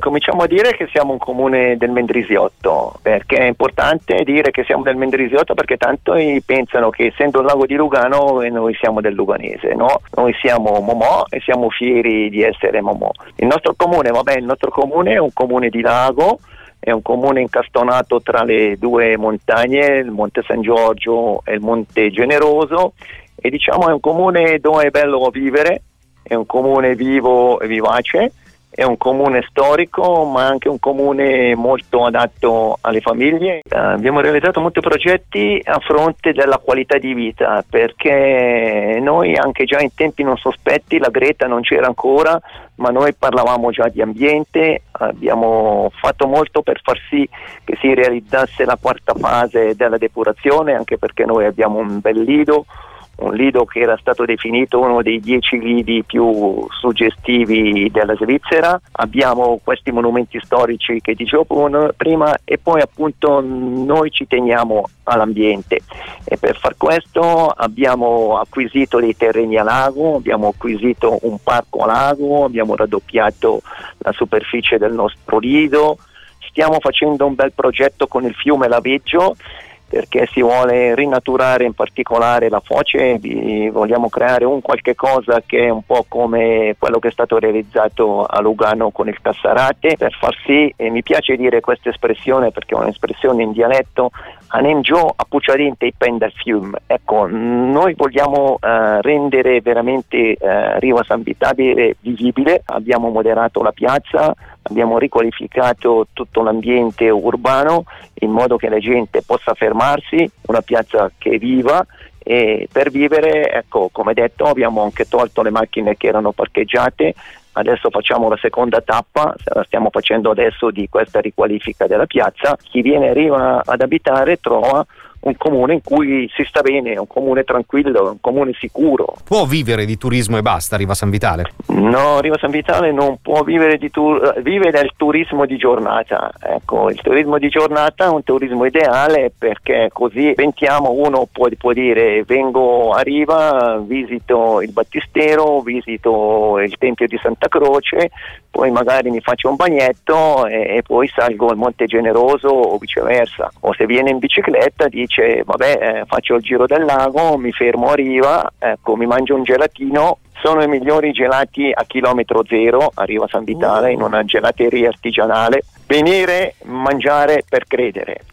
Cominciamo a dire che siamo un comune del Mendrisiotto, perché è importante dire che siamo del Mendrisiotto perché tanto pensano che essendo il lago di Lugano eh, noi siamo del Luganese, no? Noi siamo Momò e siamo fieri di essere Momò. Il nostro comune, vabbè, il nostro comune è un comune di lago, è un comune incastonato tra le due montagne, il Monte San Giorgio e il Monte Generoso e diciamo è un comune dove è bello vivere, è un comune vivo e vivace è un comune storico ma anche un comune molto adatto alle famiglie. Uh, abbiamo realizzato molti progetti a fronte della qualità di vita perché noi anche già in tempi non sospetti la Greta non c'era ancora ma noi parlavamo già di ambiente, abbiamo fatto molto per far sì che si realizzasse la quarta fase della depurazione anche perché noi abbiamo un bel lido un lido che era stato definito uno dei dieci lidi più suggestivi della Svizzera. Abbiamo questi monumenti storici che dicevo prima e poi appunto noi ci teniamo all'ambiente e per far questo abbiamo acquisito dei terreni a lago, abbiamo acquisito un parco a lago, abbiamo raddoppiato la superficie del nostro lido, stiamo facendo un bel progetto con il fiume Laveggio perché si vuole rinaturare in particolare la foce, vogliamo creare un qualche cosa che è un po' come quello che è stato realizzato a Lugano con il Cassarate, per far sì, e mi piace dire questa espressione perché è un'espressione in dialetto, anem giù a pucciarinte i pen dal fiume. Ecco, noi vogliamo eh, rendere veramente eh, Riva San Vitabile vivibile, abbiamo moderato la piazza, abbiamo riqualificato tutto l'ambiente urbano in modo che la gente possa fermarsi, una piazza che è viva e per vivere, ecco, come detto, abbiamo anche tolto le macchine che erano parcheggiate, adesso facciamo la seconda tappa, la stiamo facendo adesso di questa riqualifica della piazza, chi viene arriva ad abitare trova un comune in cui si sta bene, un comune tranquillo, un comune sicuro. Può vivere di turismo e basta Riva San Vitale? No, Riva San Vitale non può vivere, di tur- vive del turismo di giornata. Ecco, il turismo di giornata è un turismo ideale perché così ventiamo, uno può, può dire vengo a Riva, visito il Battistero, visito il Tempio di Santa Croce, poi magari mi faccio un bagnetto e, e poi salgo al Monte Generoso o viceversa. O se viene in bicicletta dice dice vabbè eh, faccio il giro del lago, mi fermo a riva, ecco, mi mangio un gelatino, sono i migliori gelati a chilometro zero a Riva San Vitale in una gelateria artigianale. Venire, mangiare per credere.